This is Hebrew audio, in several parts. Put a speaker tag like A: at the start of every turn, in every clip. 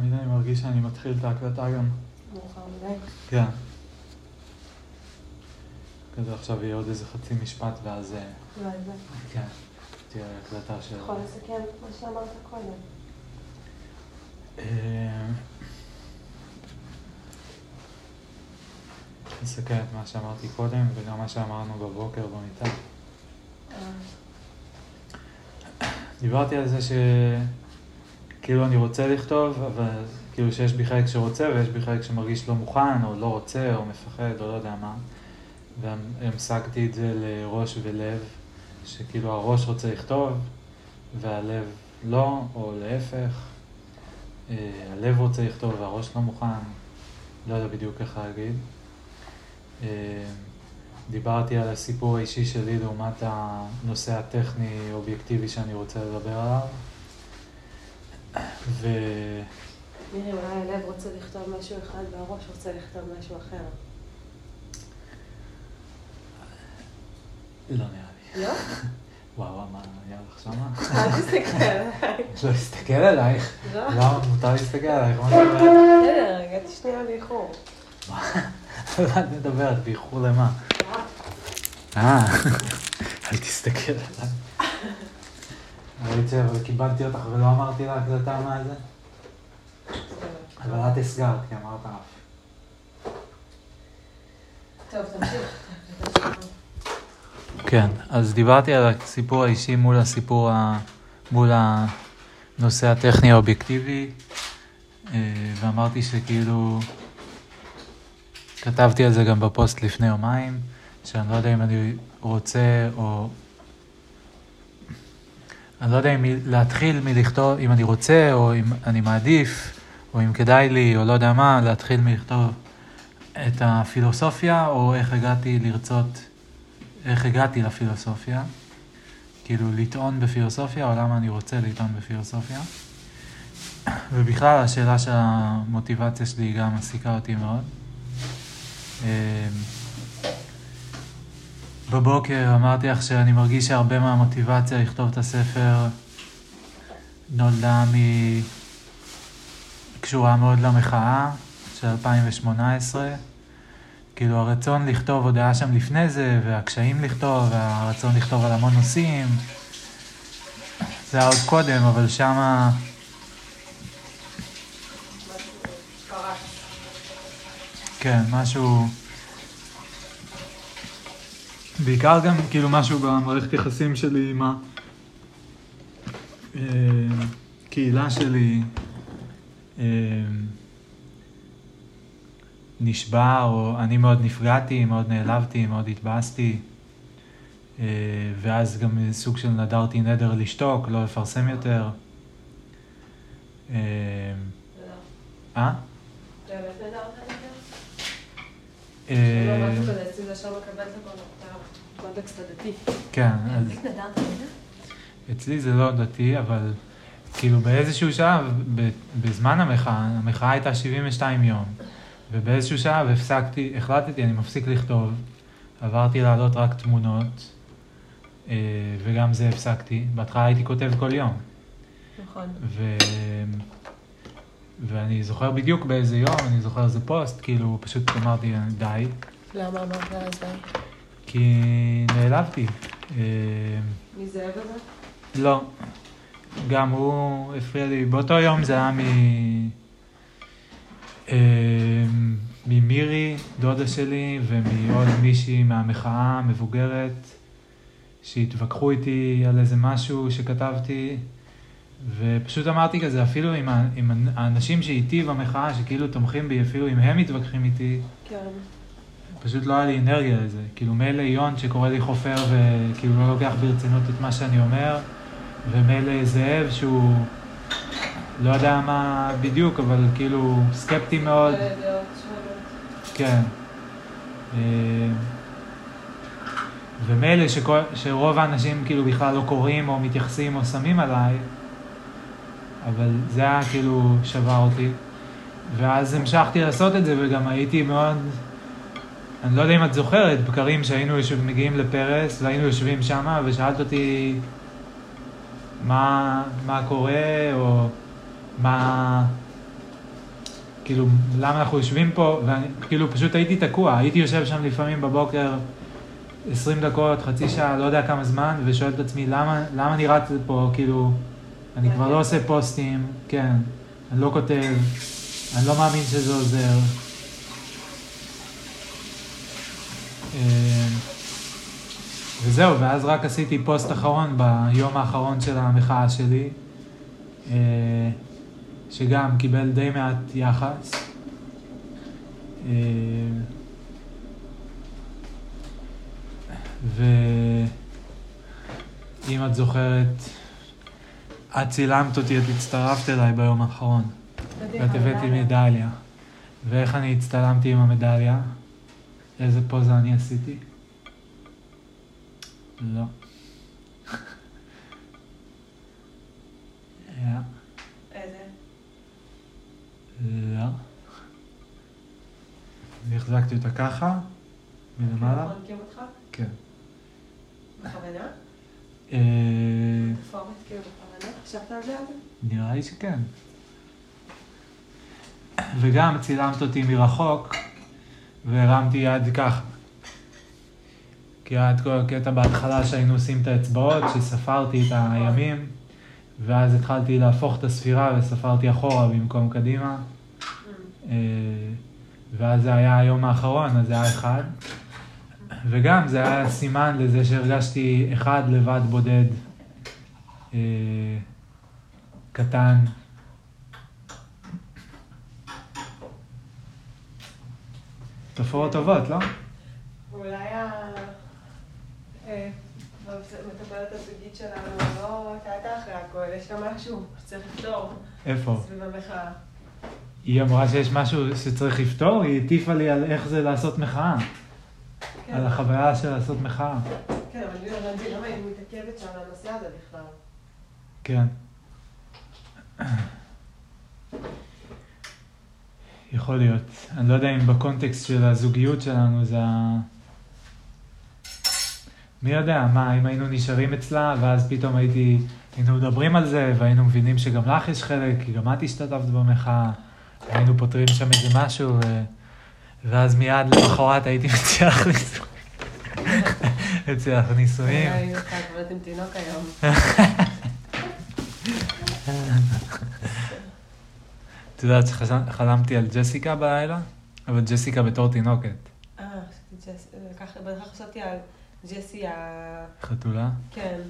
A: תמיד אני מרגיש שאני מתחיל את ההקלטה גם.
B: מאוחר מדי.
A: כן. כזה עכשיו יהיה עוד איזה חצי משפט ואז...
B: אולי זה.
A: כן. תהיה הקלטה של...
B: יכול לסכם את מה שאמרת קודם.
A: אה, נסכם את מה שאמרתי קודם וגם מה שאמרנו בבוקר במיטה.
B: אה,
A: דיברתי על זה שכאילו אני רוצה לכתוב, אבל כאילו שיש בי חלק שרוצה ויש בי חלק שמרגיש לא מוכן או לא רוצה או מפחד או לא יודע מה. והמשגתי את זה לראש ולב, שכאילו הראש רוצה לכתוב והלב לא, או להפך. אה, הלב רוצה לכתוב והראש לא מוכן, לא יודע בדיוק איך להגיד. אה, דיברתי על הסיפור האישי שלי לעומת הנושא הטכני-אובייקטיבי שאני רוצה לדבר עליו. ו...
B: מירי, אולי הלב רוצה לכתוב משהו אחד והראש רוצה לכתוב משהו אחר.
A: לא נראה לי.
B: לא?
A: וואו, מה היה לך שמה?
B: אל תסתכל עליי.
A: לא להסתכל עלייך.
B: לא?
A: למה מותר להסתכל עלייך? מה את מדברת?
B: בסדר, הגעתי שנייה באיחור.
A: מה את מדברת? באיחור למה? אה, אל תסתכל עליי. ראיתי, אבל קיבלתי אותך ולא אמרתי להקלטה מה זה? אבל את הסגרת, כי אמרת אף.
B: טוב, תמשיך.
A: כן, אז דיברתי על הסיפור האישי מול הסיפור, ה... מול הנושא הטכני האובייקטיבי, אה, ואמרתי שכאילו, כתבתי על זה גם בפוסט לפני יומיים, שאני לא יודע אם אני רוצה או... אני לא יודע אם להתחיל מלכתוב, אם אני רוצה, או אם אני מעדיף, או אם כדאי לי, או לא יודע מה, להתחיל מלכתוב את הפילוסופיה, או איך הגעתי לרצות, איך הגעתי לפילוסופיה. כאילו, לטעון בפילוסופיה, או למה אני רוצה לטעון בפילוסופיה. ובכלל, השאלה של המוטיבציה שלי גם מעסיקה אותי מאוד. בבוקר אמרתי לך שאני מרגיש שהרבה מהמוטיבציה לכתוב את הספר נולדה מ... קשורה מאוד למחאה של 2018. כאילו הרצון לכתוב עוד היה שם לפני זה, והקשיים לכתוב, והרצון לכתוב על המון נושאים. זה היה עוד קודם, אבל שמה... כן, משהו... בעיקר גם כאילו משהו במערכת יחסים שלי עם הקהילה שלי אה, נשבר, או אני מאוד נפגעתי, מאוד נעלבתי, מאוד התבאסתי, אה, ואז גם סוג של נדרתי נדר לשתוק, לא לפרסם יותר. אה? אה?
B: באמת נדרת את זה?
A: אה,
B: לא, משהו כזה, אצלי זה ישר מקבל את הקונטקסט הדתי.
A: כן, אז
B: באמת נדרת את זה?
A: אצלי זה לא דתי, אבל כאילו באיזשהו ב- בזמן המחאה, המחאה הייתה 72 יום, ובאיזשהו שלב הפסקתי, החלטתי, אני מפסיק לכתוב, עברתי להעלות רק תמונות, אה, וגם זה הפסקתי. בהתחלה הייתי כותב כל יום,
B: נכון.
A: ו... ואני זוכר בדיוק באיזה יום, אני זוכר איזה פוסט, כאילו פשוט אמרתי די,
B: למה אמרת אז די?
A: כי נעלבתי. אה,
B: מי זאב הזה?
A: לא, גם הוא הפריע לי. באותו יום זה היה מ... אה, ממירי, דודה שלי, ומעוד מישהי מהמחאה המבוגרת, שהתווכחו איתי על איזה משהו שכתבתי, ופשוט אמרתי כזה, אפילו עם, ה- עם האנשים שאיתי במחאה, שכאילו תומכים בי, אפילו אם הם מתווכחים איתי,
B: כן.
A: פשוט לא היה לי אנרגיה לזה. כאילו מילא יון שקורא לי חופר וכאילו לא לוקח ברצינות את מה שאני אומר, ומילא זאב שהוא לא יודע מה בדיוק, אבל כאילו סקפטי מאוד.
B: שונות.
A: כן. אה, ומילא שכל, שרוב האנשים כאילו בכלל לא קוראים או מתייחסים או שמים עליי, אבל זה היה כאילו שבר אותי. ואז המשכתי לעשות את זה וגם הייתי מאוד, אני לא יודע אם את זוכרת, בקרים שהיינו יושב, מגיעים לפרס והיינו יושבים שם ושאלת אותי מה, מה קורה או מה, כאילו, למה אנחנו יושבים פה, ואני, כאילו, פשוט הייתי תקוע, הייתי יושב שם לפעמים בבוקר 20 דקות, חצי שעה, לא יודע כמה זמן, ושואל את עצמי, למה, למה אני רץ פה, כאילו, אני כבר לא עושה פוסטים, כן, אני לא כותב, אני לא מאמין שזה עוזר. אה, וזהו, ואז רק עשיתי פוסט אחרון ביום האחרון של המחאה שלי, אה, שגם קיבל די מעט יחס. אה, ואם את זוכרת, את צילמת אותי, את הצטרפת אליי ביום האחרון, ואת הבאת לי מדליה. ואיך אני הצטלמתי עם המדליה? איזה פוזה אני עשיתי? לא.
B: איזה?
A: לא. אני החזקתי אותה ככה, מלמעלה. כן.
B: בכוונה?
A: אה,
B: פורמט כאילו? חשבת על זה אז?
A: נראה לי שכן. וגם צילמת אותי מרחוק, והרמתי יד ככה. כי היה את כל הקטע בהתחלה שהיינו עושים את האצבעות, שספרתי את הימים, ואז התחלתי להפוך את הספירה וספרתי אחורה במקום קדימה. אה, ואז זה היה היום האחרון, אז זה היה אחד. וגם זה היה סימן לזה שהרגשתי אחד לבד בודד, קטן. תופעות טובות, לא?
B: אולי. אה, המטפלת הזוגית שלנו לא טעתה אחרי הכל, יש לה משהו שצריך לפתור
A: איפה?
B: סביב המחאה.
A: היא אמרה שיש משהו שצריך לפתור, היא הטיפה לי על איך זה לעשות מחאה,
B: כן.
A: על החוויה של לעשות מחאה.
B: כן, אבל אני לא הבנתי למה היא מתעכבת שם על הנושא הזה בכלל.
A: כן. יכול להיות. אני לא יודע אם בקונטקסט של הזוגיות שלנו זה ה... מי יודע, מה, אם היינו נשארים אצלה, ואז פתאום הייתי, היינו מדברים על זה, והיינו מבינים שגם לך יש חלק, כי גם את השתתפת במחאה, היינו פותרים שם איזה משהו, ו... ואז מיד למחרת הייתי מציע לך נישואים. מציע לך נישואים.
B: אולי לך כבר עם תינוק היום.
A: את יודעת שחלמתי על ג'סיקה בלילה? אבל ג'סיקה בתור תינוקת.
B: אה. ככה, חשבתי על ג'סי ה...
A: חתולה?
B: כן.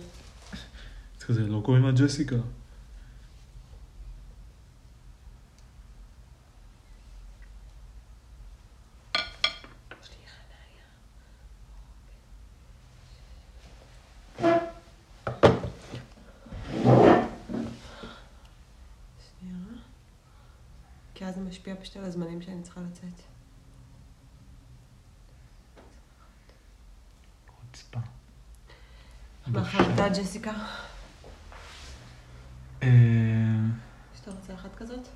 A: כזה, לא קוראים לה ג'סיקה.
B: שנייה. כי אז זה משפיע פשוט על הזמנים שאני צריכה לצאת.
A: חוצפה.
B: מה חלתה ג'סיקה?
A: אה,
B: שאתה רוצה אחת כזאת?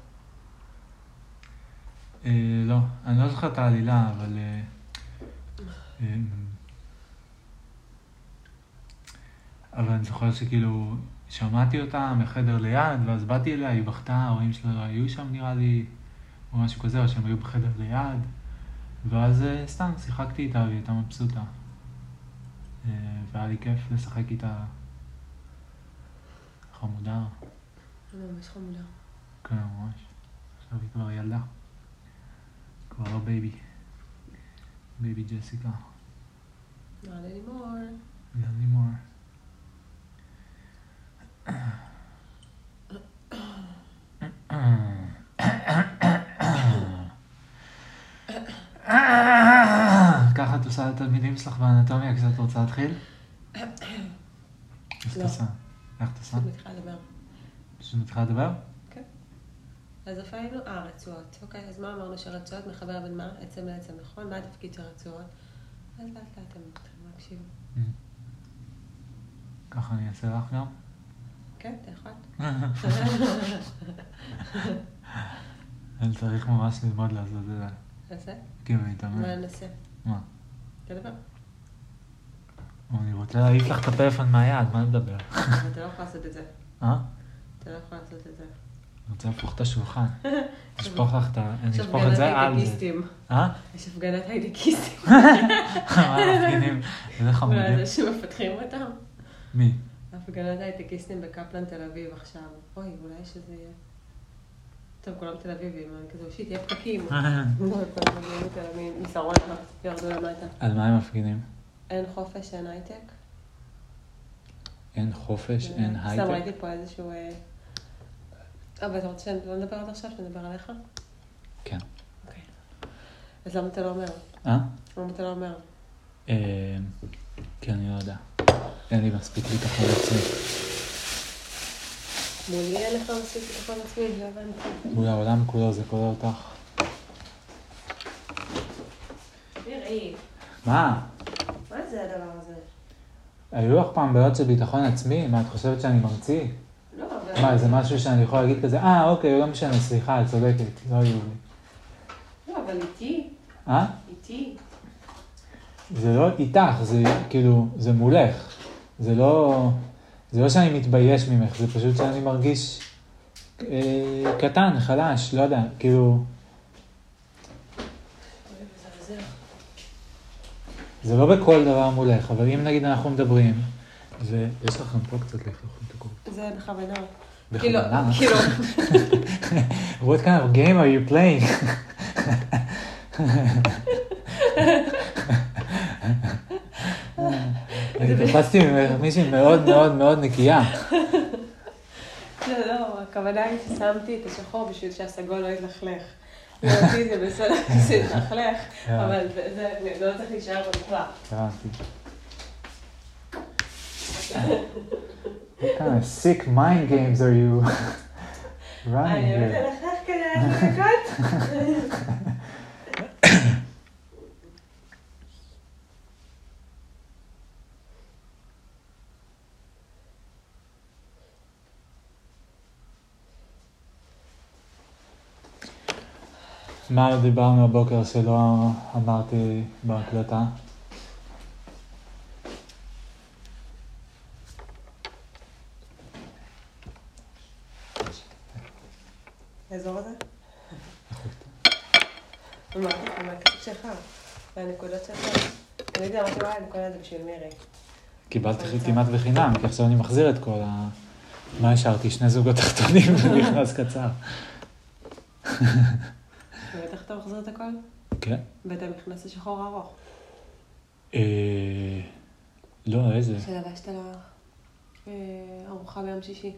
A: אה, לא, אני לא זוכר את העלילה, אבל... אה, אבל אני זוכר שכאילו שמעתי אותה מחדר ליד, ואז באתי אליה, היא בכתה, ההורים שלה לא היו שם נראה לי, או משהו כזה, או שהם היו בחדר ליד, ואז אה, סתם שיחקתי איתה והיא הייתה מבסוטה. אה, והיה לי כיף לשחק איתה חמודה,
B: אני ממש חמודה.
A: כן, ממש. עכשיו היא כבר ילדה. כבר לא baby. baby ג'סיקה.
B: Not anymore.
A: Not anymore. ככה את עושה לתלמידים שלך באנטומיה כשאת רוצה להתחיל? איך את. עושה? איך את עושה?
B: פשוט מתחילה לדבר.
A: פשוט מתחילה לדבר?
B: אז איפה היינו? אה, רצועות. אוקיי, אז מה אמרנו שרצועות מחבר בין מה? עצם לעצם, נכון? מה התפקיד של רצועות? אז לאט לאט הם מתחילים להקשיב.
A: Mm. ככה אני אעשה לך גם?
B: כן, אתה יכול?
A: אני צריך ממש ללמוד לעשות את זה.
B: נעשה?
A: כאילו,
B: מה
A: להתאמן.
B: נעשה?
A: מה?
B: תדבר.
A: אני רוצה להעיף לך את הפלאפון מהיד, מה לדבר?
B: אתה לא יכול לעשות את זה.
A: אה?
B: אתה לא יכול לעשות את זה.
A: רוצה להפוך את השולחן. לשפוך לך את ה... אני
B: יש
A: אשפוך את
B: הפגנת
A: זה על זה.
B: הייטקיסטים.
A: אה?
B: יש הפגנת הייטקיסטים.
A: מה המפגינים? איזה חמודים.
B: זה שמפתחים אותם.
A: מי?
B: הפגנת הייטקיסטים בקפלן תל אביב עכשיו. אוי, אולי שזה יהיה... טוב, כולם תל אביבים, אני כזה, שיט, יהיה פקקים. לא, מסרון כבר, ירדו למטה.
A: על מה הם מפגינים?
B: אין חופש, אין הייטק.
A: אין חופש, אין
B: סתם
A: הייטק.
B: ראיתי פה איזשהו... אה, אבל אתה רוצה שלא נדבר עד עכשיו, שנדבר עליך?
A: כן.
B: אוקיי. אז למה אתה לא אומר?
A: אה?
B: למה אתה לא אומר?
A: אה, כן, אני לא יודע. אין לי מספיק ביטחון עצמי.
B: מולי אין לך מספיק ביטחון עצמי, לא הבנתי.
A: מול העולם כולו זה כולל אותך. מה?
B: מה זה הדבר הזה?
A: היו לך פעם בעיות של ביטחון עצמי? מה, את חושבת שאני ממציא?
B: לא, אבל...
A: מה, זה משהו שאני יכול להגיד כזה, אה, אוקיי, לא משנה, סליחה, את צודקת, לא היו לי.
B: לא, אבל איתי,
A: אה?
B: איתי.
A: זה לא איתך, זה כאילו, זה מולך. זה לא, זה לא שאני מתבייש ממך, זה פשוט שאני מרגיש אה, קטן, חלש, לא יודע, כאילו. זה לא בכל דבר מולך, אבל אם נגיד אנחנו מדברים, ויש לכם פה קצת לחלוך את הקול.
B: זה בכוונה.
A: בכוונה.
B: כאילו,
A: What kind of game are you playing? אני תפסתי ממך מישהי מאוד מאוד מאוד נקייה.
B: לא, לא, הכוונה היא ששמתי את השחור בשביל שהסגול לא יתלכלך. לדעתי זה בסדר שיתלכלך, אבל זה לא צריך להישאר במקלט.
A: הבנתי. What kind of sick mind games are you running
B: אני
A: here?
B: ללכלך כדי עשר דקות.
A: מה דיברנו הבוקר שלא אמרתי בהקלטה?
B: האזור הזה? אמרתי לך שלך, מהנקודות שלך. אני יודע, אמרתי, וואי, הנקודה זה בשביל מירי.
A: קיבלתי כמעט בחינם, כי עכשיו אני מחזיר את כל ה... מה השארתי? שני זוגות תחתונים ומכנס קצר.
B: בטח אתה מחזיר את הכל?
A: כן.
B: ואתה נכנס לשחור ארוך.
A: אה, לא, איזה?
B: שלבשת לה אה, ארוחה ביום שישי,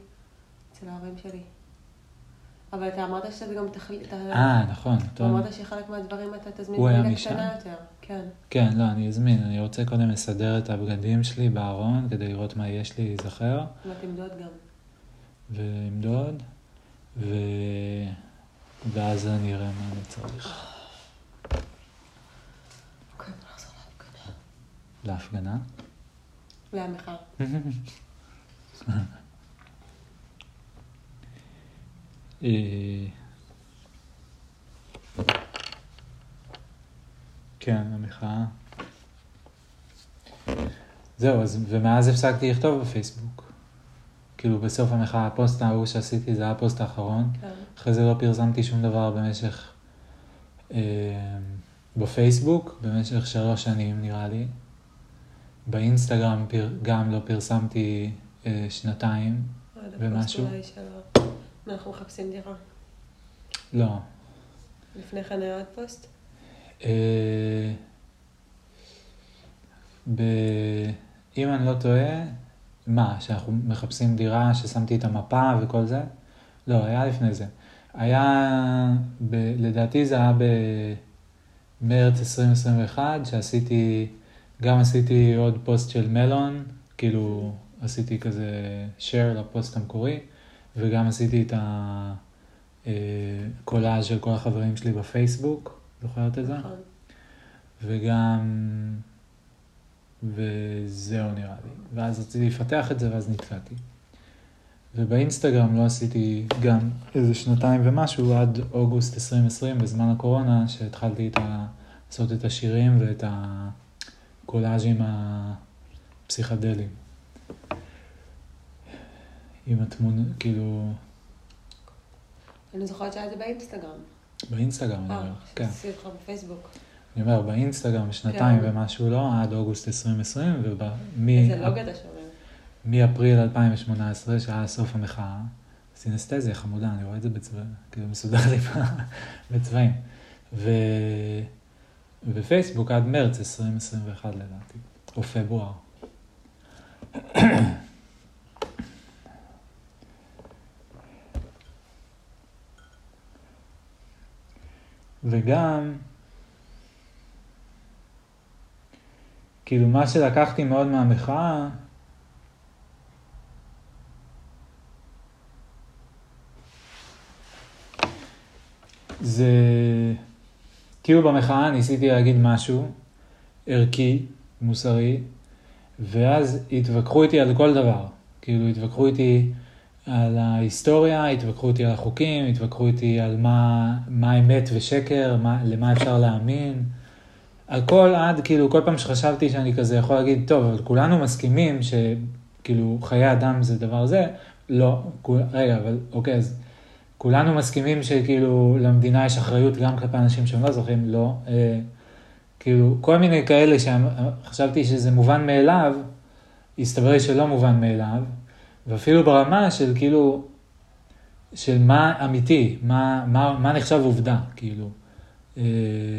B: אצל ההורים שלי. אבל אתה אמרת שזה גם תחליט...
A: אה, נכון. טוב.
B: אמרת שחלק מהדברים אתה תזמין
A: משם?
B: קטנה יותר. כן.
A: כן, לא, אני אזמין. אני רוצה קודם לסדר את הבגדים שלי בארון, כדי לראות מה יש לי, להיזכר,
B: ותמדוד גם.
A: ולמדוד, ו... ואז אני אראה מה אני צריך.
B: אוקיי, בוא נחזור להפגנה.
A: אה, כן, המחאה. זהו, אז, ומאז הפסקתי לכתוב בפייסבוק. כאילו בסוף המחאה, הפוסט ההוא שעשיתי זה היה הפוסט האחרון.
B: כן.
A: אחרי זה לא פרסמתי שום דבר במשך... אה, בפייסבוק, במשך שלוש שנים נראה לי. באינסטגרם פר, גם לא פרסמתי אה, שנתיים.
B: הפוסט
A: ומשהו?
B: אולי. אנחנו מחפשים דירה.
A: לא.
B: לפני כן היה עוד פוסט?
A: אה, ב... אם אני לא טועה, מה, שאנחנו מחפשים דירה, ששמתי את המפה וכל זה? לא, היה לפני זה. היה, ב... לדעתי זה היה במרץ 2021, שעשיתי, גם עשיתי עוד פוסט של מלון, כאילו עשיתי כזה share לפוסט המקורי, וגם עשיתי את הקולאז' של כל החברים שלי בפייסבוק, זוכרת את זה?
B: נכון.
A: וגם... וזהו נראה לי. ואז רציתי לפתח את זה ואז נתקעתי. ובאינסטגרם לא עשיתי גם איזה שנתיים ומשהו עד אוגוסט 2020 בזמן הקורונה שהתחלתי את ה... לעשות את השירים ואת הקולאז'ים הפסיכדליים. עם התמונה, כאילו...
B: אני זוכרת שהיה את זה באינסטגרם.
A: באינסטגרם, אני
B: אה,
A: אומר, כן.
B: שעשיתי אותך בפייסבוק.
A: אני אומר, באינסטגרם שנתיים
B: כן.
A: ומשהו לא, עד אוגוסט 2020,
B: איזה לוג אתה שומר.
A: ומאפריל 2018, שהיה סוף המחאה, סינסטזיה חמודה, אני רואה את זה בצבעים, כאילו מסודר לי בצבעים. ו... ופייסבוק עד מרץ 2021 לדעתי, או פברואר. וגם, כאילו מה שלקחתי מאוד מהמחאה, זה כאילו במחאה ניסיתי להגיד משהו ערכי, מוסרי, ואז התווכחו איתי על כל דבר. כאילו התווכחו איתי על ההיסטוריה, התווכחו איתי על החוקים, התווכחו איתי על מה, מה אמת ושקר, מה, למה אפשר להאמין. הכל עד, כאילו, כל פעם שחשבתי שאני כזה יכול להגיד, טוב, אבל כולנו מסכימים שכאילו חיי אדם זה דבר זה, לא, כול, רגע, אבל אוקיי, אז כולנו מסכימים שכאילו למדינה יש אחריות גם כלפי אנשים שהם לא אזרחים, לא. אה, כאילו, כל מיני כאלה שחשבתי שזה מובן מאליו, הסתבר לי שלא מובן מאליו, ואפילו ברמה של כאילו, של מה אמיתי, מה, מה, מה נחשב עובדה, כאילו. אה,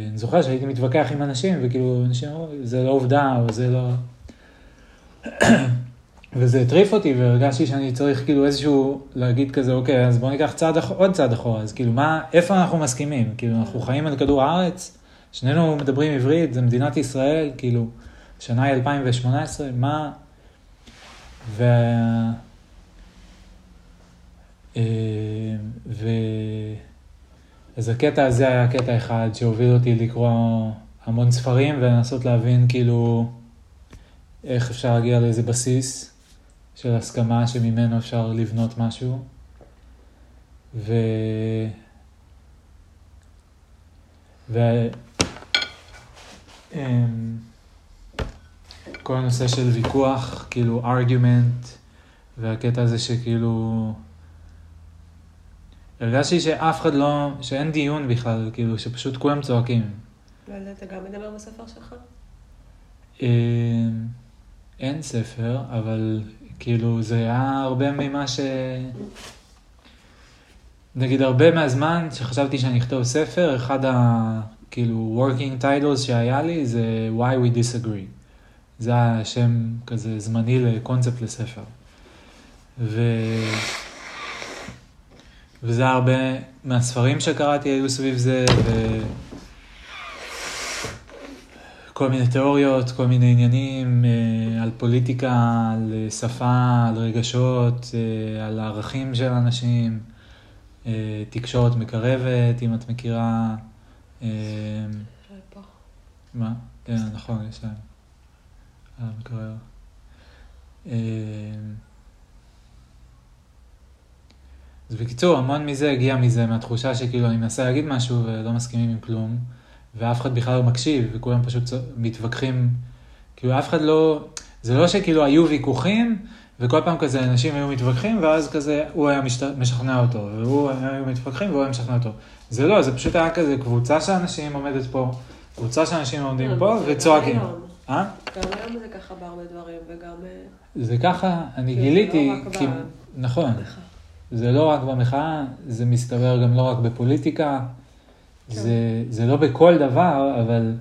A: אני זוכר שהייתי מתווכח עם אנשים, וכאילו, אנשים אמרו, זה לא עובדה, או זה לא... וזה הטריף אותי, והרגשתי שאני צריך כאילו איזשהו, להגיד כזה, אוקיי, אז בוא ניקח צעד, אח- עוד צעד אחורה, אז כאילו, מה, איפה אנחנו מסכימים? כאילו, אנחנו חיים על כדור הארץ, שנינו מדברים עברית, זה מדינת ישראל, כאילו, השנה היא 2018, מה... ו... אה, ו... אז הקטע הזה היה קטע אחד שהוביל אותי לקרוא המון ספרים ולנסות להבין כאילו איך אפשר להגיע לאיזה בסיס של הסכמה שממנו אפשר לבנות משהו. ו... ו... אמ, כל הנושא של ויכוח, כאילו argument, והקטע הזה שכאילו... הרגשתי שאף אחד לא, שאין דיון בכלל, כאילו שפשוט כולם צועקים.
B: לא יודעת, אתה גם מדבר בספר שלך?
A: אמ, אין ספר, אבל כאילו זה היה הרבה ממה ש... נגיד הרבה מהזמן שחשבתי שאני אכתוב ספר, אחד ה... כאילו working titles שהיה לי זה why we disagree. זה השם כזה זמני לקונספט לספר. ו... וזה הרבה מהספרים שקראתי היו סביב זה, ו... כל מיני תיאוריות, כל מיני עניינים אה, על פוליטיקה, על שפה, על רגשות, אה, על הערכים של אנשים, אה, תקשורת מקרבת, אם את מכירה. מה? כן, נכון, יש להם. על המקרר. אה, אז בקיצור, המון מזה הגיע מזה, מהתחושה שכאילו אני מנסה להגיד משהו ולא מסכימים עם כלום, ואף אחד בכלל לא מקשיב, וכולם פשוט מתווכחים, כאילו אף אחד לא, זה לא שכאילו היו ויכוחים, וכל פעם כזה אנשים היו מתווכחים, ואז כזה הוא היה משת... משכנע אותו, והוא היו מתווכחים והוא היה משכנע אותו. זה לא, זה פשוט היה כזה קבוצה של אנשים עומדת פה, קבוצה של אנשים עומדים פה
B: זה גם
A: וצועקים. אה?
B: גם היום זה ככה בהרבה דברים, וגם... אה,
A: זה ככה, אני
B: כן,
A: גיליתי,
B: לא רק
A: כי... נכון. זה לא רק במחאה, זה מסתבר גם לא רק בפוליטיקה,
B: כן.
A: זה, זה לא בכל דבר, אבל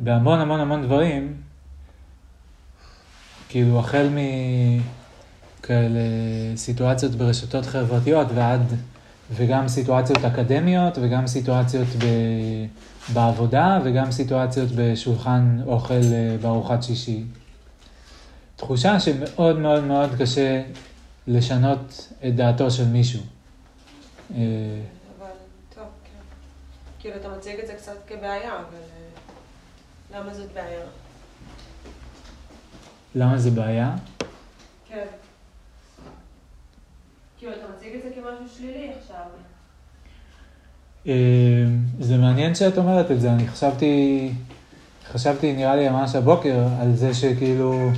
A: בהמון המון המון דברים, כאילו החל מכאלה סיטואציות ברשתות חברתיות ועד, וגם סיטואציות אקדמיות וגם סיטואציות ב, בעבודה וגם סיטואציות בשולחן אוכל אה, בארוחת שישי. תחושה שמאוד מאוד מאוד קשה לשנות את דעתו של מישהו. אה,
B: אבל טוב, כן. כאילו, אתה מציג את זה קצת כבעיה, אבל אה, למה זאת בעיה?
A: למה זה בעיה?
B: כן. כאילו, אתה מציג את זה כמשהו שלילי עכשיו.
A: אה, זה מעניין שאת אומרת את זה, אני חשבתי, חשבתי נראה לי ממש הבוקר על זה שכאילו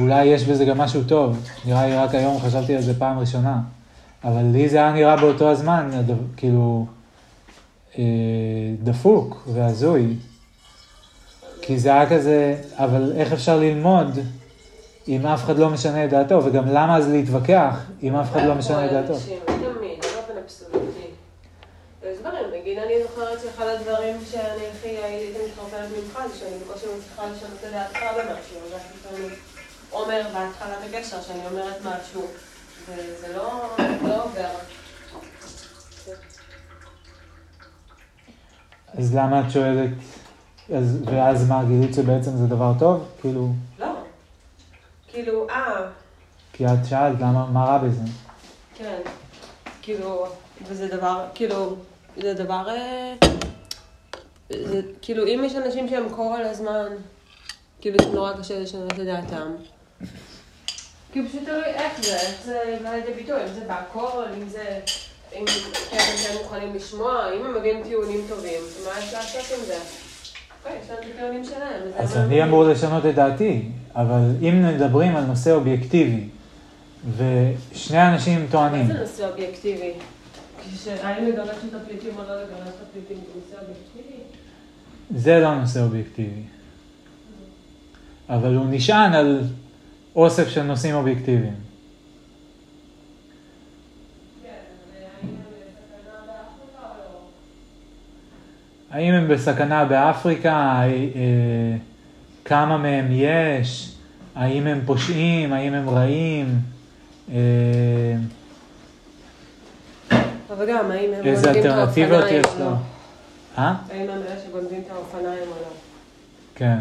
A: אולי יש בזה גם משהו טוב, נראה לי רק היום חשבתי על זה פעם ראשונה, אבל לי זה היה נראה באותו הזמן, כאילו, אה, דפוק והזוי. כי זה היה כזה, אבל איך אפשר ללמוד אם אף אחד לא משנה את דעתו, וגם למה אז להתווכח אם אף אחד לא משנה את דעתו?
B: יש דברים, נגיד אני זוכרת שאחד הדברים שאני הכי הייתי מתחרפנת ממך זה שאני בקושי מצליחה לשנות את דעתך במשהו, אומר בהתחלת הקשר שאני אומרת משהו, וזה לא לא עובר.
A: אז למה את שואלת, אז, ואז מה, גילית שבעצם זה דבר טוב? כאילו,
B: לא. כאילו, אה,
A: כי את שאלת, למה, מה רע בזה?
B: כן. כאילו, וזה דבר, כאילו, זה דבר, אה, זה, כאילו, אם יש אנשים שהם כל הזמן, כאילו, שנורא קשה לשנות את דעתם. כאילו, פשוט תלוי איך זה, איך זה בא לידי ביטוי, אם זה בהכל, אם זה, אם כן, כן מוכנים לשמוע, אם הם מביאים טיעונים טובים, מה יש לעשות עם זה? אוקיי,
A: אז
B: מה
A: אני אמור לשנות את דעתי, אבל אם מדברים על נושא אובייקטיבי, ושני אנשים
B: מה
A: טוענים,
B: זה נושא אובייקטיבי? האם לגרש את הפליטים או לא לגרש את הפליטים זה נושא אובייקטיבי?
A: זה לא נושא אובייקטיבי. אבל הוא נשען על אוסף של נושאים אובייקטיביים. האם הם בסכנה באפריקה? אה, אה, כמה מהם יש? האם הם פושעים? האם הם רעים? אה,
B: אבל גם, האם הם
A: איזה אלטרנטיבות יש לו?
B: לא?
A: אה?
B: האם הם אלה שגונבים את האופניים או לא?
A: כן.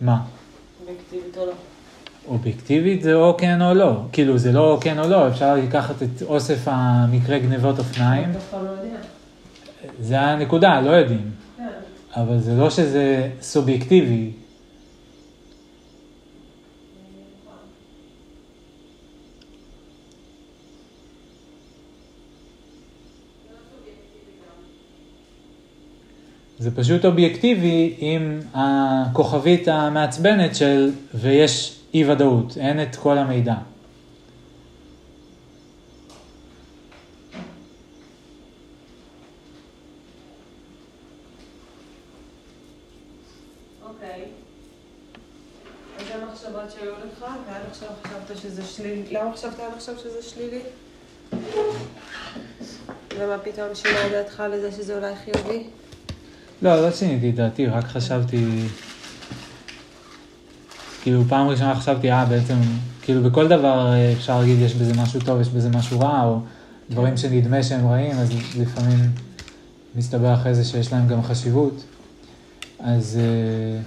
A: מה?
B: אובייקטיבית או לא?
A: אובייקטיבית זה או כן או לא. כאילו, זה לא או כן או לא, אפשר לקחת את אוסף המקרה גנבות אופניים.
B: לא.
A: זה הנקודה, לא יודעים.
B: כן.
A: אבל זה לא שזה סובייקטיבי. זה פשוט אובייקטיבי עם הכוכבית המעצבנת של ויש אי ודאות, אין את כל המידע.
B: אוקיי. למה חשבת עד עכשיו שזה שלילי? ומה פתאום שינה דעתך לזה שזה אולי חיובי?
A: לא, לא שיניתי את דעתי, רק חשבתי... כאילו, פעם ראשונה חשבתי, אה, בעצם, כאילו, בכל דבר אה, אפשר להגיד, יש בזה משהו טוב, יש בזה משהו רע, או דברים שנדמה שהם רעים, אז לפעמים מסתבר אחרי זה שיש להם גם חשיבות. אז אה,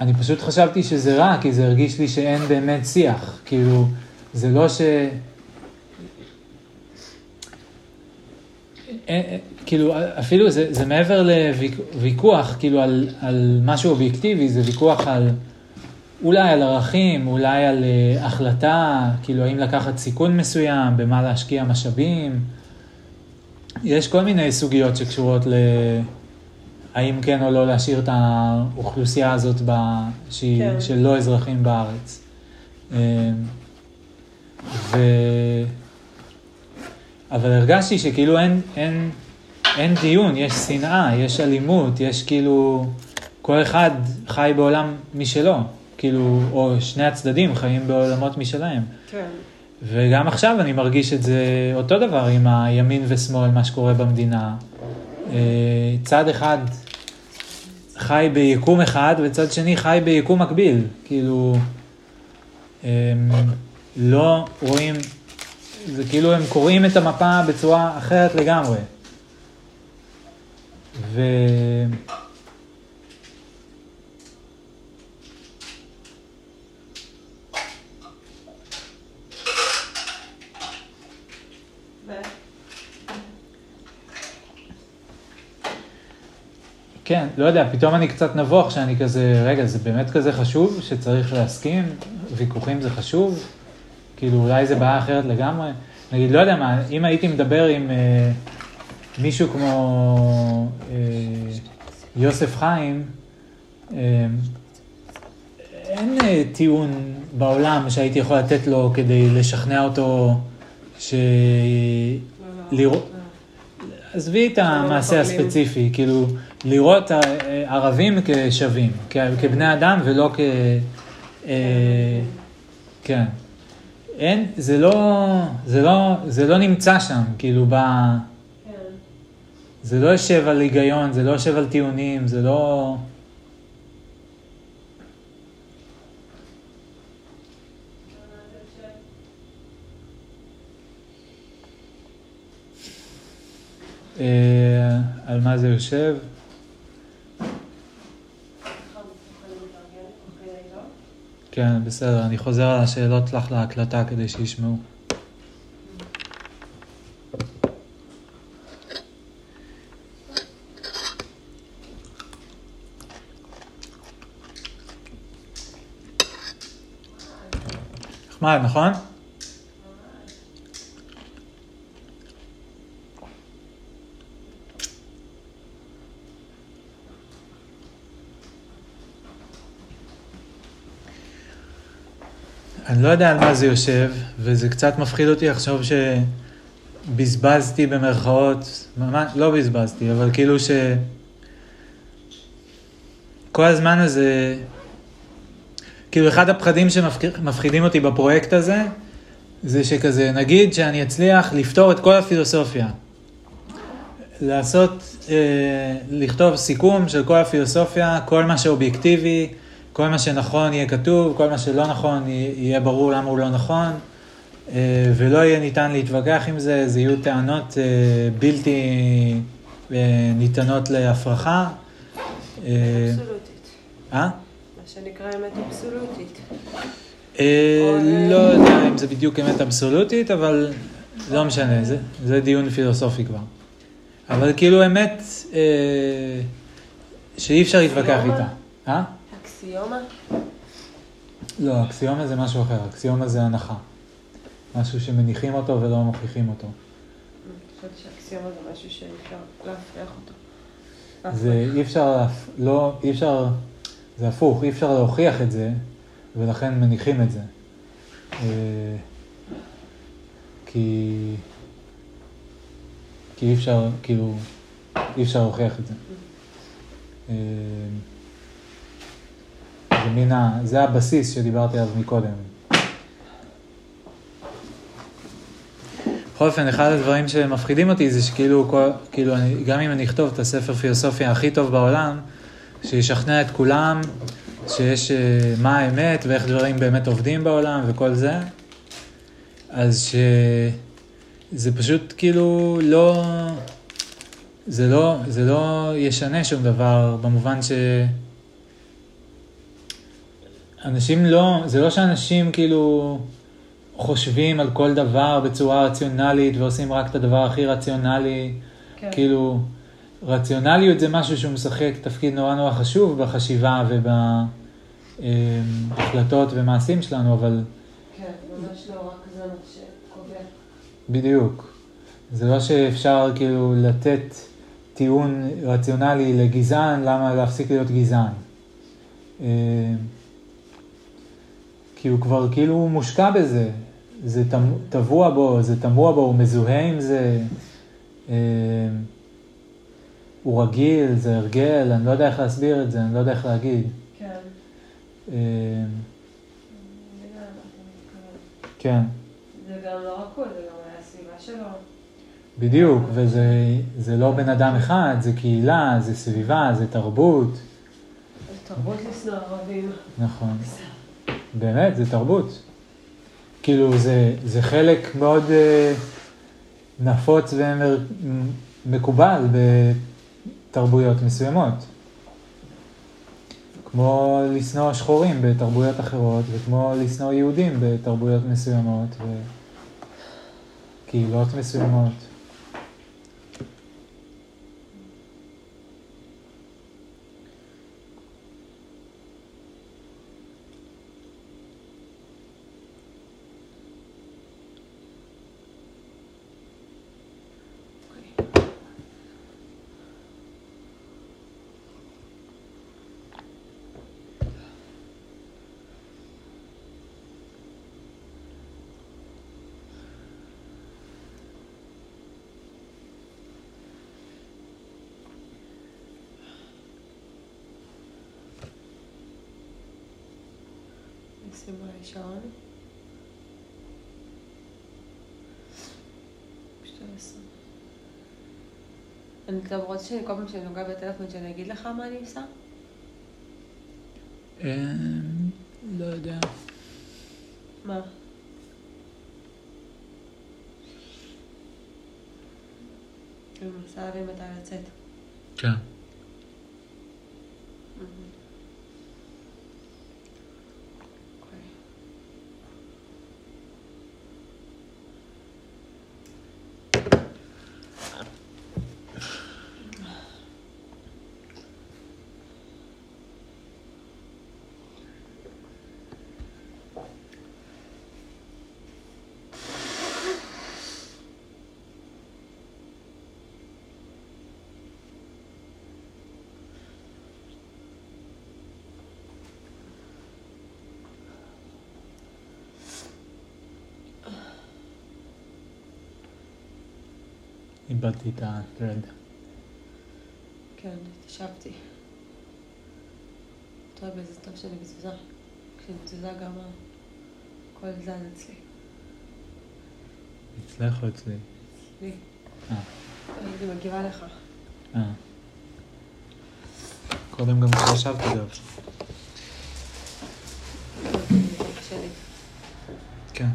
A: אני פשוט חשבתי שזה רע, כי זה הרגיש לי שאין באמת שיח. כאילו, זה לא ש... אין- כאילו, אפילו זה, זה מעבר לוויכוח, כאילו, על, על משהו אובייקטיבי, זה ויכוח על, אולי על ערכים, אולי על uh, החלטה, כאילו, האם לקחת סיכון מסוים, במה להשקיע משאבים. יש כל מיני סוגיות שקשורות ל... האם כן או לא להשאיר את האוכלוסייה הזאת ב... שהיא
B: כן.
A: של לא אזרחים בארץ. אמ, ו... אבל הרגשתי שכאילו אין, אין, אין דיון, יש שנאה, יש אלימות, יש כאילו, כל אחד חי בעולם משלו, כאילו, או שני הצדדים חיים בעולמות משלהם.
B: כן.
A: וגם עכשיו אני מרגיש את זה אותו דבר עם הימין ושמאל, מה שקורה במדינה. אה, צד אחד חי ביקום אחד, וצד שני חי ביקום מקביל. כאילו, הם לא רואים, זה כאילו הם קוראים את המפה בצורה אחרת לגמרי. ו... כן, לא יודע, פתאום אני קצת נבוך שאני כזה, רגע, זה באמת כזה חשוב שצריך להסכים? ויכוחים זה חשוב? כאילו, אולי זה בעיה אחרת לגמרי? נגיד, לא יודע מה, אם הייתי מדבר עם אה, מישהו כמו אה, יוסף חיים, אה, אין אה, טיעון בעולם שהייתי יכול לתת לו כדי לשכנע אותו ש... עזבי את המעשה. הספציפי, כאילו, לראות ערבים כשווים, כבני אדם ולא כ... אה, כן. אין, זה לא, זה לא, זה לא נמצא שם, כאילו, ב... זה לא יושב על היגיון, זה לא יושב על טיעונים, זה לא... אה, על מה זה יושב? כן, בסדר, אני חוזר על השאלות לך להקלטה כדי שישמעו. נחמד, נכון? אני לא יודע על מה זה יושב, וזה קצת מפחיד אותי לחשוב שבזבזתי במרכאות, ממש, לא בזבזתי, אבל כאילו ש... כל הזמן הזה, כאילו אחד הפחדים שמפחידים אותי בפרויקט הזה, זה שכזה, נגיד שאני אצליח לפתור את כל הפילוסופיה. לעשות, אה, לכתוב סיכום של כל הפילוסופיה, כל מה שאובייקטיבי, כל מה שנכון יהיה כתוב, כל מה שלא נכון יהיה ברור למה הוא לא נכון, אה, ולא יהיה ניתן להתווכח עם זה, זה יהיו טענות אה, בלתי אה, ניתנות להפרחה. אה,
B: אבסולוטית.
A: אה?
B: שנקרא אמת אבסולוטית.
A: אה,
B: אה,
A: לא יודע אם זה בדיוק אמת אבסולוטית, אבל לא משנה, זה, זה דיון פילוסופי כבר. אבל כאילו אמת אה, שאי אפשר להתווכח? איתה. אה?
B: אקסיומה?
A: לא, אקסיומה זה משהו אחר, אקסיומה זה הנחה. משהו שמניחים אותו ולא מוכיחים אותו.
B: חשבתי שאקסיומה זה משהו שאי אפשר להפריח אותו.
A: זה אי אפשר, לא, אי אפשר, זה הפוך, אי אפשר להוכיח את זה, ולכן מניחים את זה. אה, כי, כי אי אפשר, כאילו, אי אפשר להוכיח את זה. אה, זה מין ה... זה הבסיס שדיברתי עליו מקודם. בכל אופן, אחד הדברים שמפחידים אותי זה שכאילו, כל, כאילו, אני, גם אם אני אכתוב את הספר פילוסופיה הכי טוב בעולם, שישכנע את כולם שיש, אה, מה האמת ואיך דברים באמת עובדים בעולם וכל זה, אז שזה פשוט כאילו לא, זה לא, זה לא ישנה שום דבר במובן ש... אנשים לא, זה לא שאנשים כאילו חושבים על כל דבר בצורה רציונלית ועושים רק את הדבר הכי רציונלי.
B: כן.
A: כאילו, רציונליות זה משהו שהוא משחק תפקיד נורא נורא חשוב בחשיבה ובהחלטות ומעשים שלנו, אבל
B: כן, ממש לא רק זה מה שקובע.
A: בדיוק. זה לא שאפשר כאילו לתת טיעון רציונלי לגזען, למה להפסיק להיות גזען. אה, כי הוא כבר כאילו מושקע בזה, זה טבוע בו, זה טבוע בו, הוא מזוהה עם זה, אה, הוא רגיל, זה הרגל, אני לא יודע איך להסביר את זה, אני לא יודע איך להגיד.
B: כן.
A: אה, כן.
B: זה גם לא רק הוא, זה גם הסביבה שלו.
A: בדיוק, וזה זה לא בן אדם אחד, זה קהילה, זה סביבה, זה תרבות.
B: זה תרבות לשנוא ערבים.
A: נכון. באמת, זה תרבות. כאילו, זה, זה חלק מאוד אה, נפוץ ומקובל בתרבויות מסוימות. כמו לשנוא שחורים בתרבויות אחרות, וכמו לשנוא יהודים בתרבויות מסוימות וקהילות מסוימות.
B: אתה רוצה שאני כל פעם שאני נוגע בטלפון שאני אגיד לך מה אני עושה?
A: אמ, לא יודע.
B: מה? אני מנסה להבין מתי לצאת.
A: כן.
B: אוקיי.
A: איבדתי את הטרד.
B: כן, התיישבתי. אתה רואה באיזה טוב שאני בתזוזה. כשאני בתזוזה גם הכל זז אצלי.
A: אצלך או אצלי?
B: לי.
A: אה.
B: הייתי מגיבה לך.
A: אה. קודם גם כשישבתי גם.
B: קשה לי.
A: כן.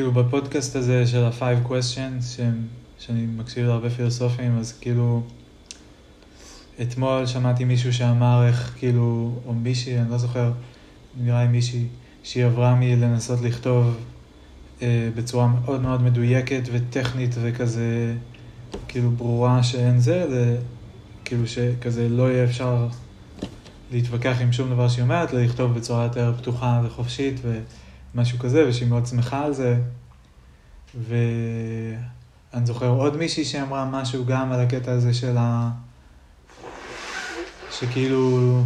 A: כאילו בפודקאסט הזה של ה-five questions, שהם, שאני מקשיב להרבה פילוסופים, אז כאילו, אתמול שמעתי מישהו שאמר איך כאילו, או מישהי, אני לא זוכר, נראה לי מישהי, שהיא עברה מלנסות לכתוב אה, בצורה מאוד מאוד מדויקת וטכנית וכזה, כאילו ברורה שאין זה, ל- כאילו שכזה לא יהיה אפשר להתווכח עם שום דבר שהיא אומרת, לכתוב בצורה יותר פתוחה וחופשית ומשהו כזה, ושהיא מאוד שמחה על זה. ואני זוכר עוד מישהי שאמרה משהו גם על הקטע הזה של ה... שכאילו...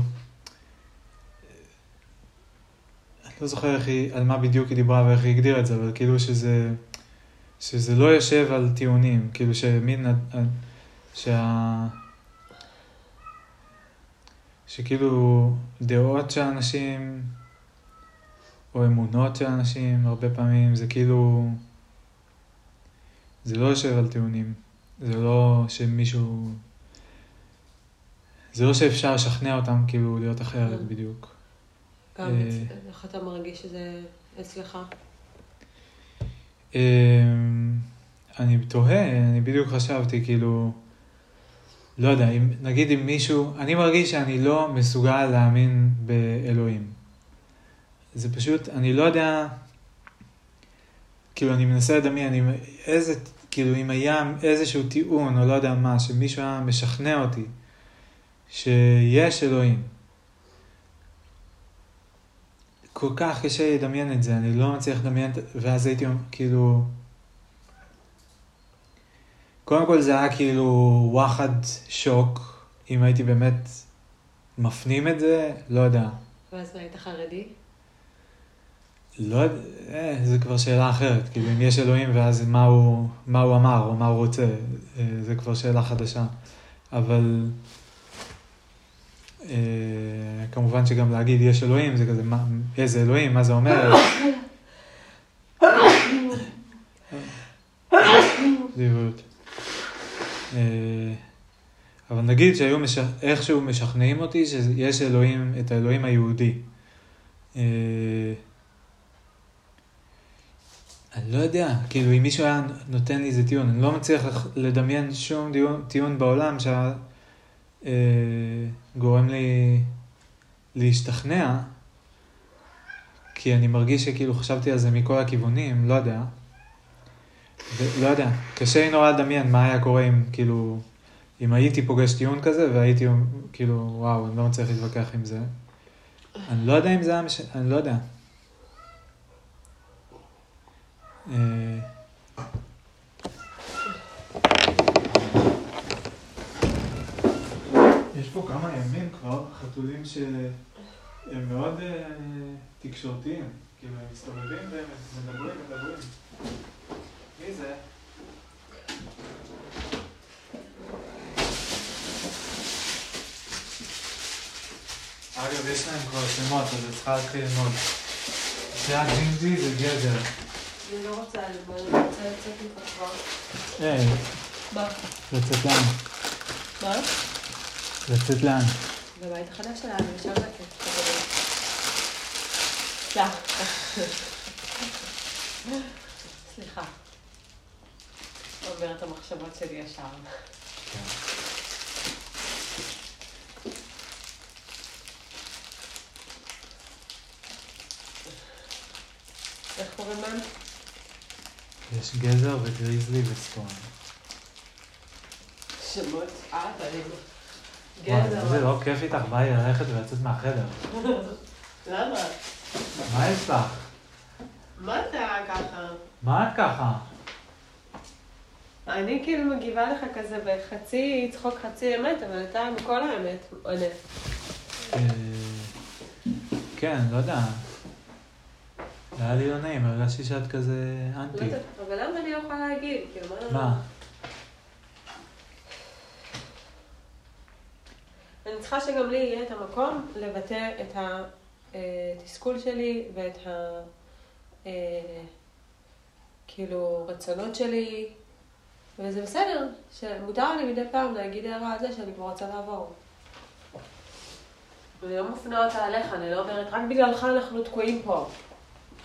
A: אני לא זוכר איך היא, על מה בדיוק היא דיברה ואיך היא הגדירה את זה, אבל כאילו שזה... שזה לא יושב על טיעונים, כאילו שמין... ה- שה... שכאילו דעות של אנשים, או אמונות של אנשים, הרבה פעמים זה כאילו... זה לא יושב על טיעונים. זה לא שמישהו... זה לא שאפשר לשכנע אותם כאילו להיות אחרת
B: כן.
A: בדיוק.
B: גם
A: אה.
B: איך אתה מרגיש שזה אצלך?
A: אמ, אני תוהה, אני בדיוק חשבתי, כאילו, לא יודע, אם, נגיד אם מישהו, אני מרגיש שאני לא מסוגל להאמין באלוהים. זה פשוט, אני לא יודע, כאילו, אני מנסה לדמיין, אם איזה, כאילו, אם היה איזשהו טיעון, או לא יודע מה, שמישהו היה משכנע אותי, שיש אלוהים. כל כך קשה לדמיין את זה, אני לא מצליח לדמיין, ואז הייתי כאילו... קודם כל זה היה כאילו וואחד שוק, אם הייתי באמת מפנים את זה, לא יודע.
B: ואז מה, היית חרדי?
A: לא יודע, אה, זה כבר שאלה אחרת, כאילו אם יש אלוהים ואז מה הוא, מה הוא אמר או מה הוא רוצה, אה, זה כבר שאלה חדשה. אבל אה, כמובן שגם להגיד יש אלוהים זה כזה, מה, איזה אלוהים, מה זה אומר? אה, אבל נגיד שהיו מש... איכשהו משכנעים אותי שיש אלוהים, את האלוהים היהודי. אני לא יודע, כאילו אם מישהו היה נותן לי איזה טיעון, אני לא מצליח לדמיין שום דיון, טיעון בעולם שהיה אה, לי להשתכנע, כי אני מרגיש שכאילו חשבתי על זה מכל הכיוונים, לא יודע. ולא יודע, קשה לי נורא לדמיין מה היה קורה אם כאילו, אם הייתי פוגש טיעון כזה והייתי כאילו, וואו, אני לא מצליח להתווכח עם זה. אני לא יודע אם זה היה מש... אני לא יודע. אה, יש פה כמה ימים כבר חתולים שהם מאוד אה, תקשורתיים, כאילו הם מסתובבים והם מדברים, מדברים. מי זה? אגב, יש להם כבר שמות, אז את צריכה להתחיל ללמוד. זה הג'ינג'י זה גדר.
B: אני לא רוצה ללמוד, אני רוצה לצאת מפה כבר.
A: היי,
B: מה?
A: לצאת לאן?
B: מה?
A: לצאת לאן?
B: בבית החדש שלנו, אפשר לצאת. סליחה. אומר את המחשבות שלי ישר. איך קוראים להם?
A: יש גזר וגריזלי וסטון.
B: שמות אה, אהבלים.
A: וואי, זה לא כיף איתך, בא לי ללכת ולצאת מהחדר.
B: למה?
A: מה יש לך?
B: מה אתה ככה?
A: מה את ככה?
B: אני כאילו מגיבה לך כזה בחצי צחוק חצי אמת, אבל אתה מכל האמת עונה.
A: אה, כן, לא יודע. היה לי לא נעים, הרגשתי שאת כזה
B: לא
A: אנטי.
B: יודעת, אבל למה אני לא יכולה להגיד? כאילו, מה... אני צריכה שגם לי יהיה את המקום לבטא את התסכול שלי ואת ה... אה, כאילו, רצונות שלי, וזה בסדר, שמותר לי מדי פעם להגיד הערה על זה שאני כבר רוצה לעבור. אני לא מפנה אותה עליך, אני לא אומרת, רק בגללך אנחנו תקועים פה.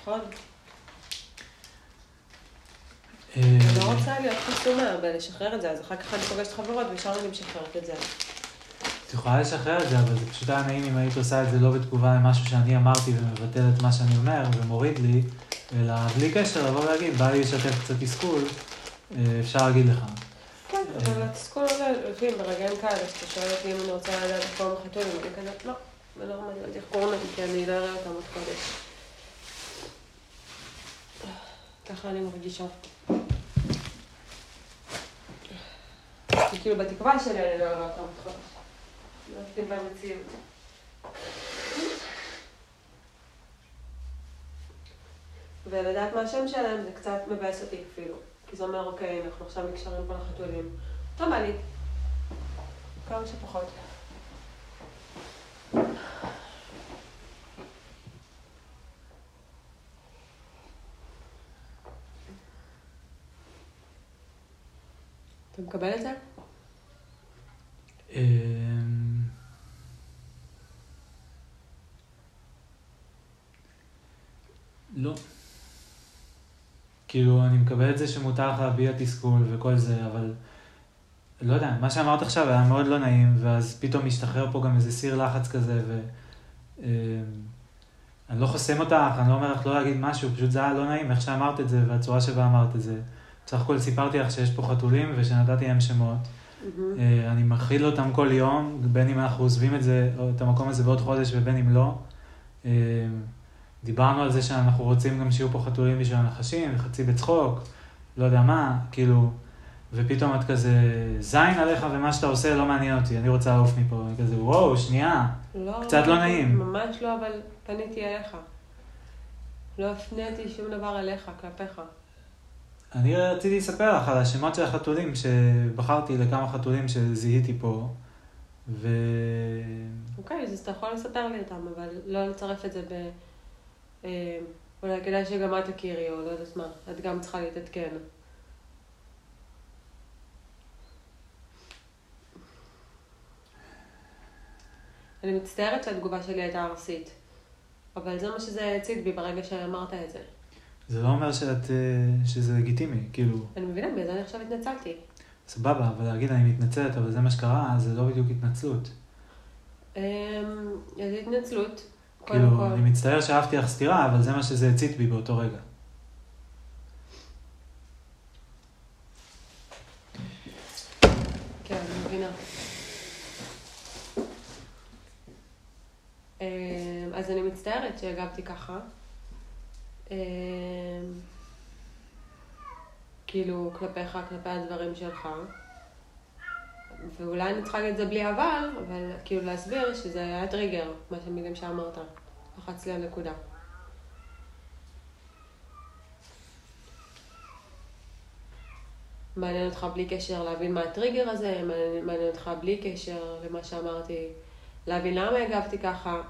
B: נכון?
A: אה,
B: אני לא רוצה להיות חסומה ולשחרר את זה, אז אחר כך אני פוגשת חברות וישר אני משחררת את זה.
A: את יכולה לשחרר את זה, אבל זה פשוט היה נעים אם היית עושה את זה לא בתגובה למשהו שאני אמרתי ומבטל את מה שאני אומר ומוריד לי, אלא בלי קשר לבוא ולהגיד, בא לי לשתף קצת תסכול, אה, אפשר להגיד לך.
B: כן, אבל התסכול הזה, לפעמים ברגעים כאלה, שאתה שואל אותי אם אני רוצה לדעת איך קוראים לחתולים, אני כזה, לא, זה לא מעניין אותי איך קוראים להם, כי אני לא אראה אותם עוד חודש. ככה אני מרגישה. כאילו בתקווה שלי אני לא אראה אותם חודש. לא עשיתי במציאות. ולדעת מה השם שלהם זה קצת מבאס אותי אפילו. כי זה אומר, אוקיי, אנחנו עכשיו נקשרים פה לחתולים. לא בא לי. כמה שפחות. אתה מקבל את זה?
A: אמ, לא. כאילו, אני מקבל את זה שמותר לך להביע תסכול וכל זה, אבל לא יודע, מה שאמרת עכשיו היה מאוד לא נעים, ואז פתאום משתחרר פה גם איזה סיר לחץ כזה, ו... אמ, אני לא חוסם אותך, אני לא אומר לך לא להגיד משהו, פשוט זה היה לא נעים איך שאמרת את זה, והצורה שבה אמרת את זה. בסך הכל סיפרתי לך שיש פה חתולים ושנתתי להם שמות. אה, אני מכיל אותם כל יום, בין אם אנחנו עוזבים את זה, את המקום הזה בעוד חודש ובין אם לא. אה, דיברנו על זה שאנחנו רוצים גם שיהיו פה חתולים בשביל הנחשים, חצי בצחוק, לא יודע מה, כאילו, ופתאום את כזה, זין עליך ומה שאתה עושה לא מעניין אותי, אני רוצה לעוף מפה, אני כזה, וואו, שנייה.
B: לא,
A: קצת לא נעים.
B: ממש לא, אבל פניתי אליך. לא הפניתי שום דבר אליך, כלפיך.
A: אני רציתי לספר לך על השמות של החתולים, שבחרתי לכמה חתולים שזיהיתי פה, ו...
B: אוקיי, אז אתה יכול לספר לי אותם, אבל לא לצרף את זה ב... אה, אולי כדאי שגם את תכירי, או לא יודעת מה. את גם צריכה להתעדכן. אני מצטערת שהתגובה שלי הייתה ארסית, אבל זה מה שזה הצית בי ברגע שאמרת את זה.
A: זה לא אומר שאת, אה, שזה לגיטימי, כאילו,
B: אני מבינה, בגלל זה אני עכשיו התנצלתי.
A: סבבה, אבל להגיד אני מתנצלת, אבל זה מה שקרה, זה לא בדיוק התנצלות.
B: אמ, איזו התנצלות. קודם
A: כאילו,
B: כל.
A: אני מצטער שאהבתי לך סטירה, אבל זה מה שזה הצית בי באותו רגע.
B: כן, אני מבינה. אמ, אז אני מצטערת שהגבתי ככה. אמ, כאילו, כלפיך, כלפי הדברים שלך. ואולי אני צריכה להגיד את זה בלי אבל, אבל כאילו להסביר שזה היה טריגר, מה שהמילים שאמרת. לחץ לי על נקודה. מעניין אותך בלי קשר להבין מה הטריגר הזה, מעניין, מעניין אותך בלי קשר למה שאמרתי, להבין למה הגבתי ככה,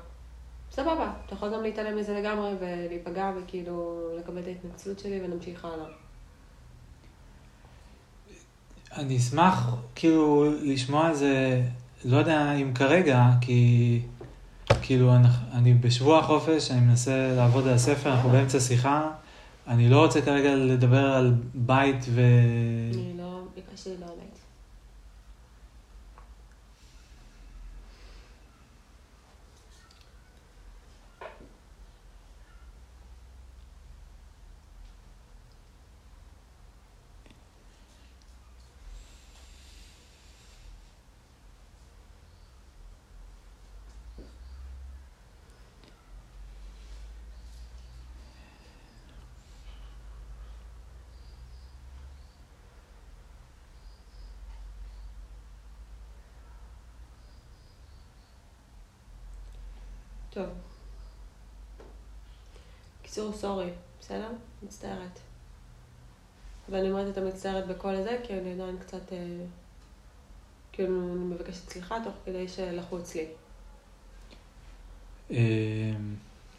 B: סבבה, אתה יכול גם להתעלם מזה לגמרי ולהיפגע וכאילו לקבל את ההתנצלות שלי ונמשיך הלאה.
A: אני אשמח כאילו לשמוע על זה, לא יודע אם כרגע, כי כאילו אני, אני בשבוע החופש, אני מנסה לעבוד על הספר, אנחנו באמצע שיחה, אני לא רוצה כרגע לדבר על בית ו...
B: אני לא, ביקשתי לדבר על בית. טוב. קיצור, סורי, בסדר? מצטערת. ואני אומרת את המצטערת בכל הזה, כי אני עדיין קצת, אה, כאילו, אני מבקשת סליחה תוך כדי שלחוץ לי.
A: אה,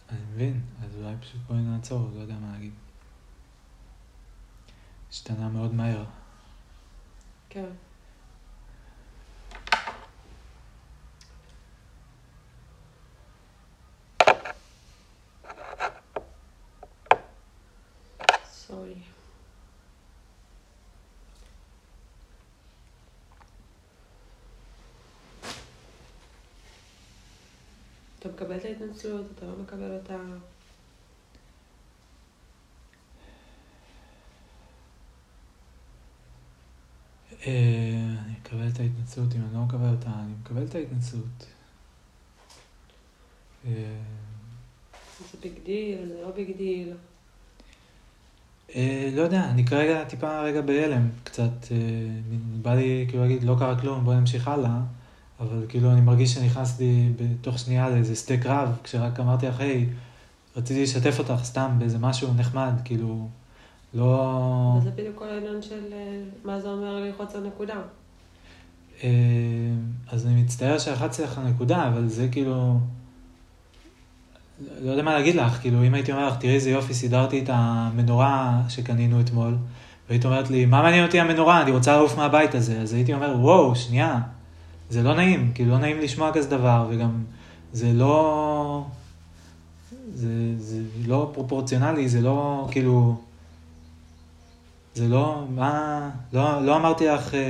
A: אני מבין, אז אולי פשוט בואי נעצור, לא יודע מה להגיד. השתנה מאוד מהר.
B: כן. סורי. אתה מקבל את ההתנצלות, אתה לא מקבל אותה.
A: אה, אני מקבל את ההתנצלות, אם אני לא מקבל אותה, אני מקבל את ההתנצלות. אה,
B: זה big deal, זה לא big deal.
A: אה, לא יודע, אני כרגע טיפה רגע בהלם, קצת, בא לי כאילו להגיד, לא קרה כלום, בוא נמשיך הלאה, אבל כאילו אני מרגיש שנכנסתי בתוך שנייה לאיזה שדה קרב, כשרק אמרתי לך, היי, רציתי לשתף אותך סתם באיזה משהו נחמד, כאילו, לא...
B: וזה בדיוק כל העניין של אה, מה זה אומר ללחוץ על נקודה.
A: אה, אז אני מצטער שלחצתי לך נקודה, אבל זה כאילו... לא יודע מה להגיד לך, כאילו, אם הייתי אומר לך, תראי איזה יופי, סידרתי את המנורה שקנינו אתמול, והיית אומרת לי, מה מעניין אותי המנורה, אני רוצה לעוף מהבית הזה, אז הייתי אומר, וואו, שנייה, זה לא נעים, כאילו, לא נעים לשמוע כזה דבר, וגם זה לא... זה, זה לא פרופורציונלי, זה לא, כאילו... זה לא, מה... לא, לא אמרתי לך... אה,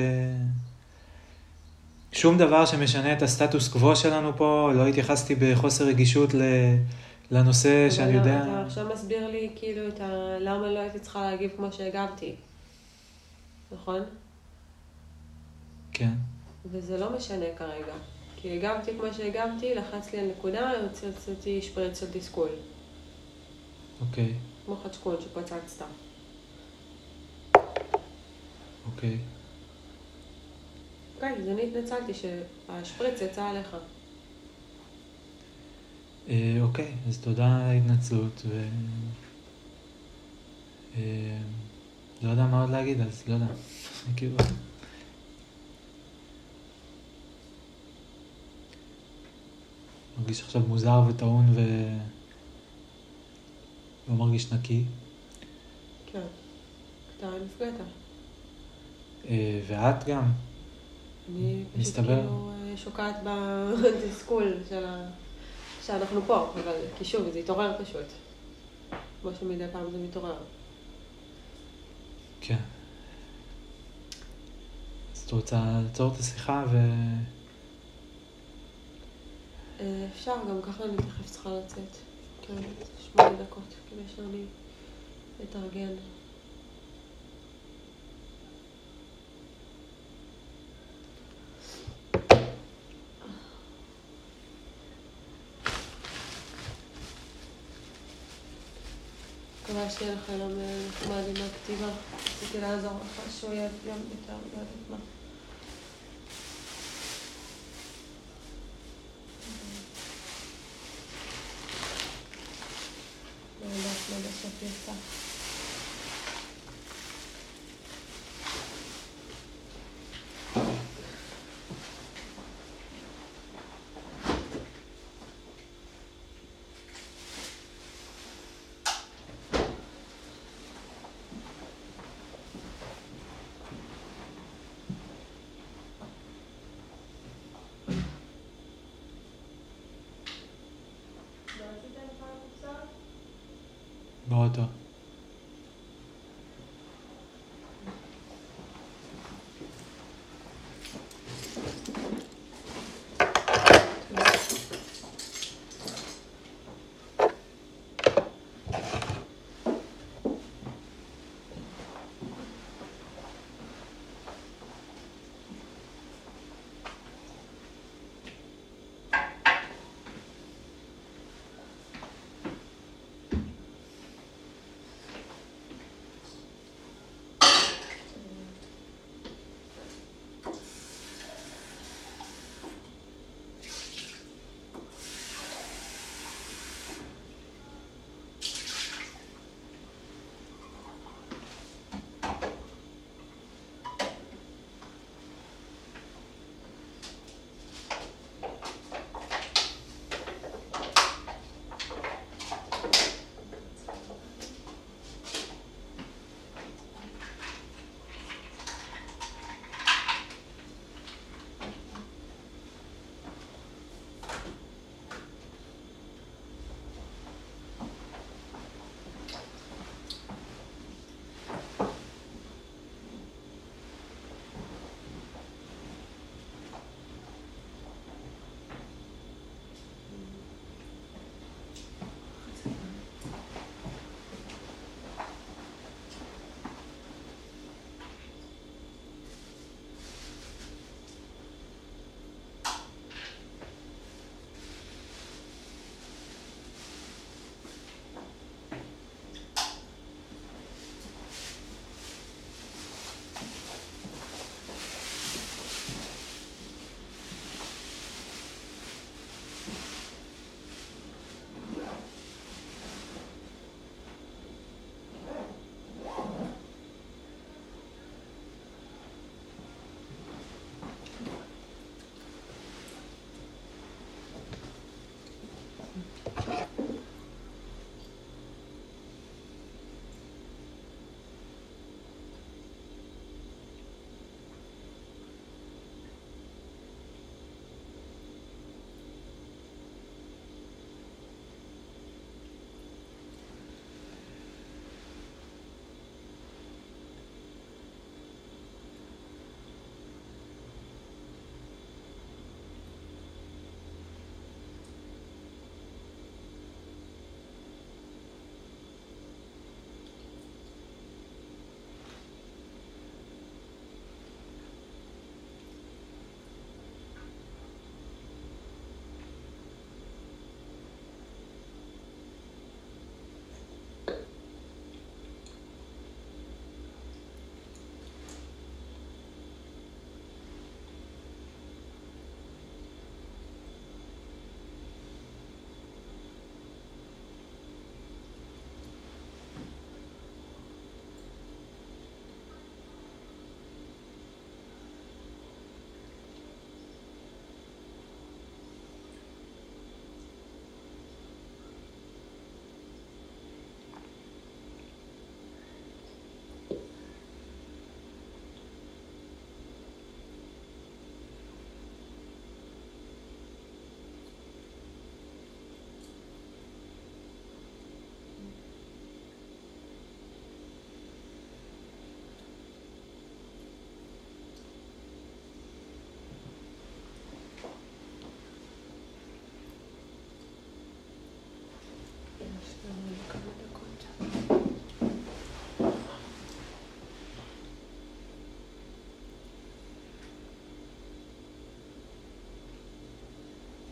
A: שום דבר שמשנה את הסטטוס קוו שלנו פה, לא התייחסתי בחוסר רגישות ל, לנושא שאני
B: לא,
A: יודע...
B: אתה עכשיו מסביר לי כאילו את ה... למה לא הייתי צריכה להגיב כמו שהגבתי, נכון?
A: כן.
B: וזה לא משנה כרגע. כי הגבתי כמו שהגבתי, לחץ לי על נקודה, הוציא אותי שפריץ של תסכול.
A: אוקיי,
B: כמו חדשקון שפצצת.
A: אוקיי.
B: אוקיי, אז אני התנצלתי שהשפריץ יצא עליך.
A: אה, אוקיי, אז תודה על ההתנצלות, ו... אה, לא יודע מה עוד להגיד, אז לא יודע. כאילו... מרגיש עכשיו מוזר וטעון ו... לא מרגיש נקי.
B: כן. אתה נפגעת.
A: אה, ואת גם.
B: אני פשוט
A: מסתבר.
B: כאילו אה, שוקעת בתסכול של ה... שאנחנו פה, אבל כי שוב, זה התעורר פשוט. כמו שמדי פעם זה מתעורר.
A: כן. אז את רוצה לעצור את השיחה ו...
B: אה, אפשר, גם ככה אני תכף צריכה לצאת. כן, שמונה דקות, כדי שאני אתארגן. מקווה שיהיה לך יום אה, נחמד עם הכתיבה. רציתי לעזור לך שהוא יהיה יום יותר, לא יודעת מה.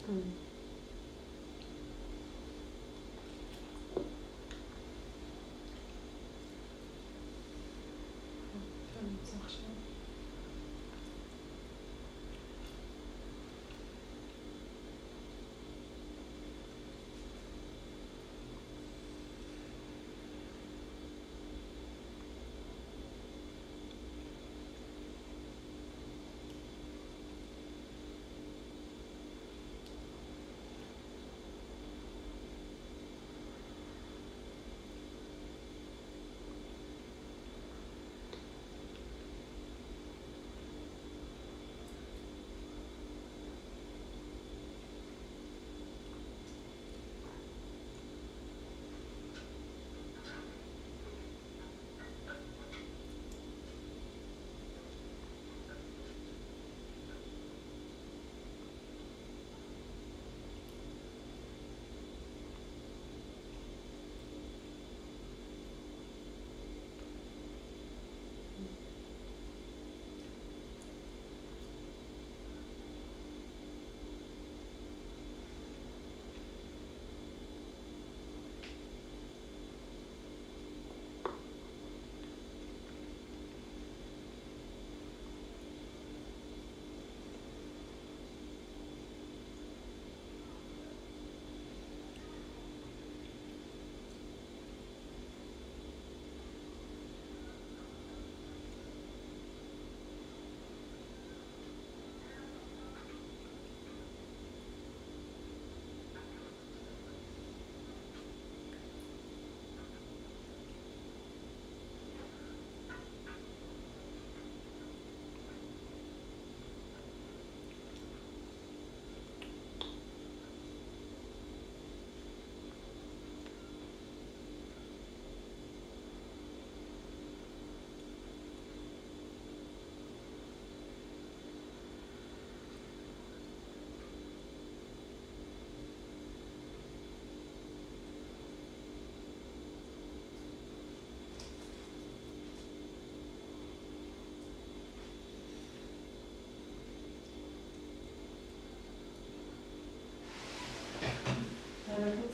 B: mm.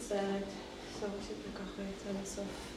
B: מצטערת. סורי שזה ככה יצא בסוף.